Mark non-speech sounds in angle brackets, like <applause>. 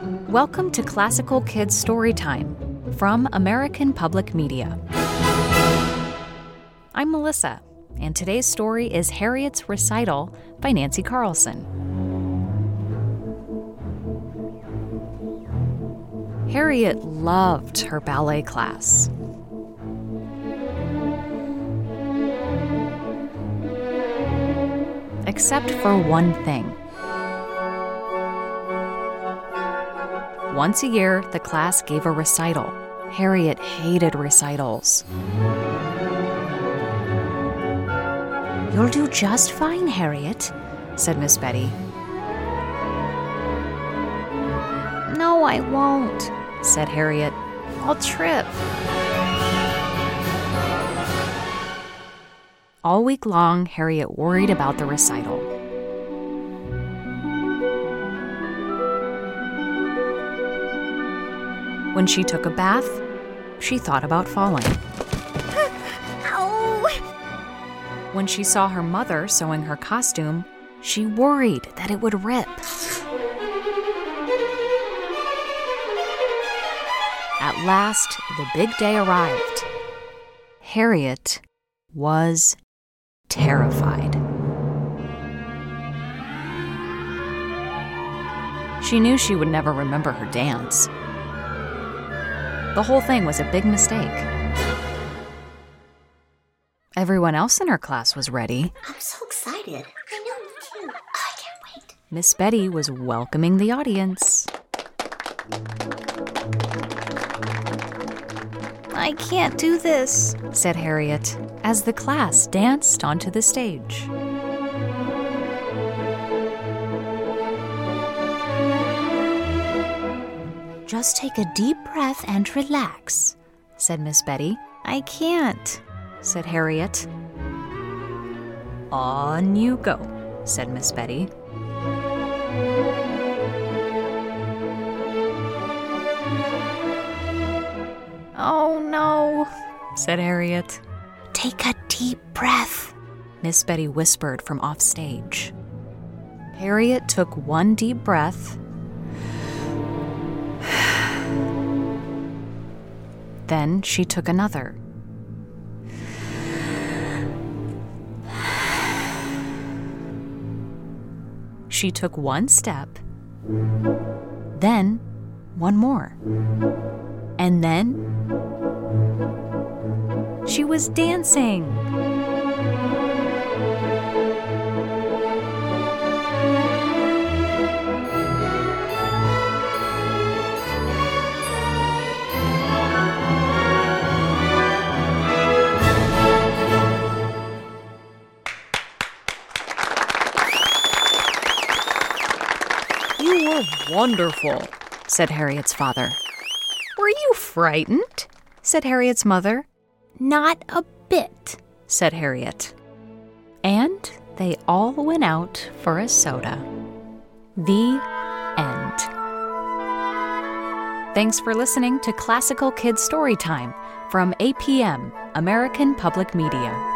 Welcome to Classical Kids Storytime from American Public Media. I'm Melissa, and today's story is Harriet's Recital by Nancy Carlson. Harriet loved her ballet class. Except for one thing. Once a year, the class gave a recital. Harriet hated recitals. You'll do just fine, Harriet, said Miss Betty. No, I won't, said Harriet. I'll trip. All week long, Harriet worried about the recital. When she took a bath, she thought about falling. <laughs> Ow! When she saw her mother sewing her costume, she worried that it would rip. At last, the big day arrived. Harriet was terrified. She knew she would never remember her dance. The whole thing was a big mistake. Everyone else in her class was ready. I'm so excited. I know, me too. Oh, I can't wait. Miss Betty was welcoming the audience. I can't do this, said Harriet as the class danced onto the stage. Just take a deep breath and relax, said Miss Betty. I can't, said Harriet. On you go, said Miss Betty. Oh no, said Harriet. Take a deep breath, Miss Betty whispered from off stage. Harriet took one deep breath. Then she took another. She took one step, then one more. And then she was dancing. Were wonderful, said Harriet's father. Were you frightened? said Harriet's mother. Not a bit, said Harriet. And they all went out for a soda. The end. Thanks for listening to Classical Kids Storytime from APM, American Public Media.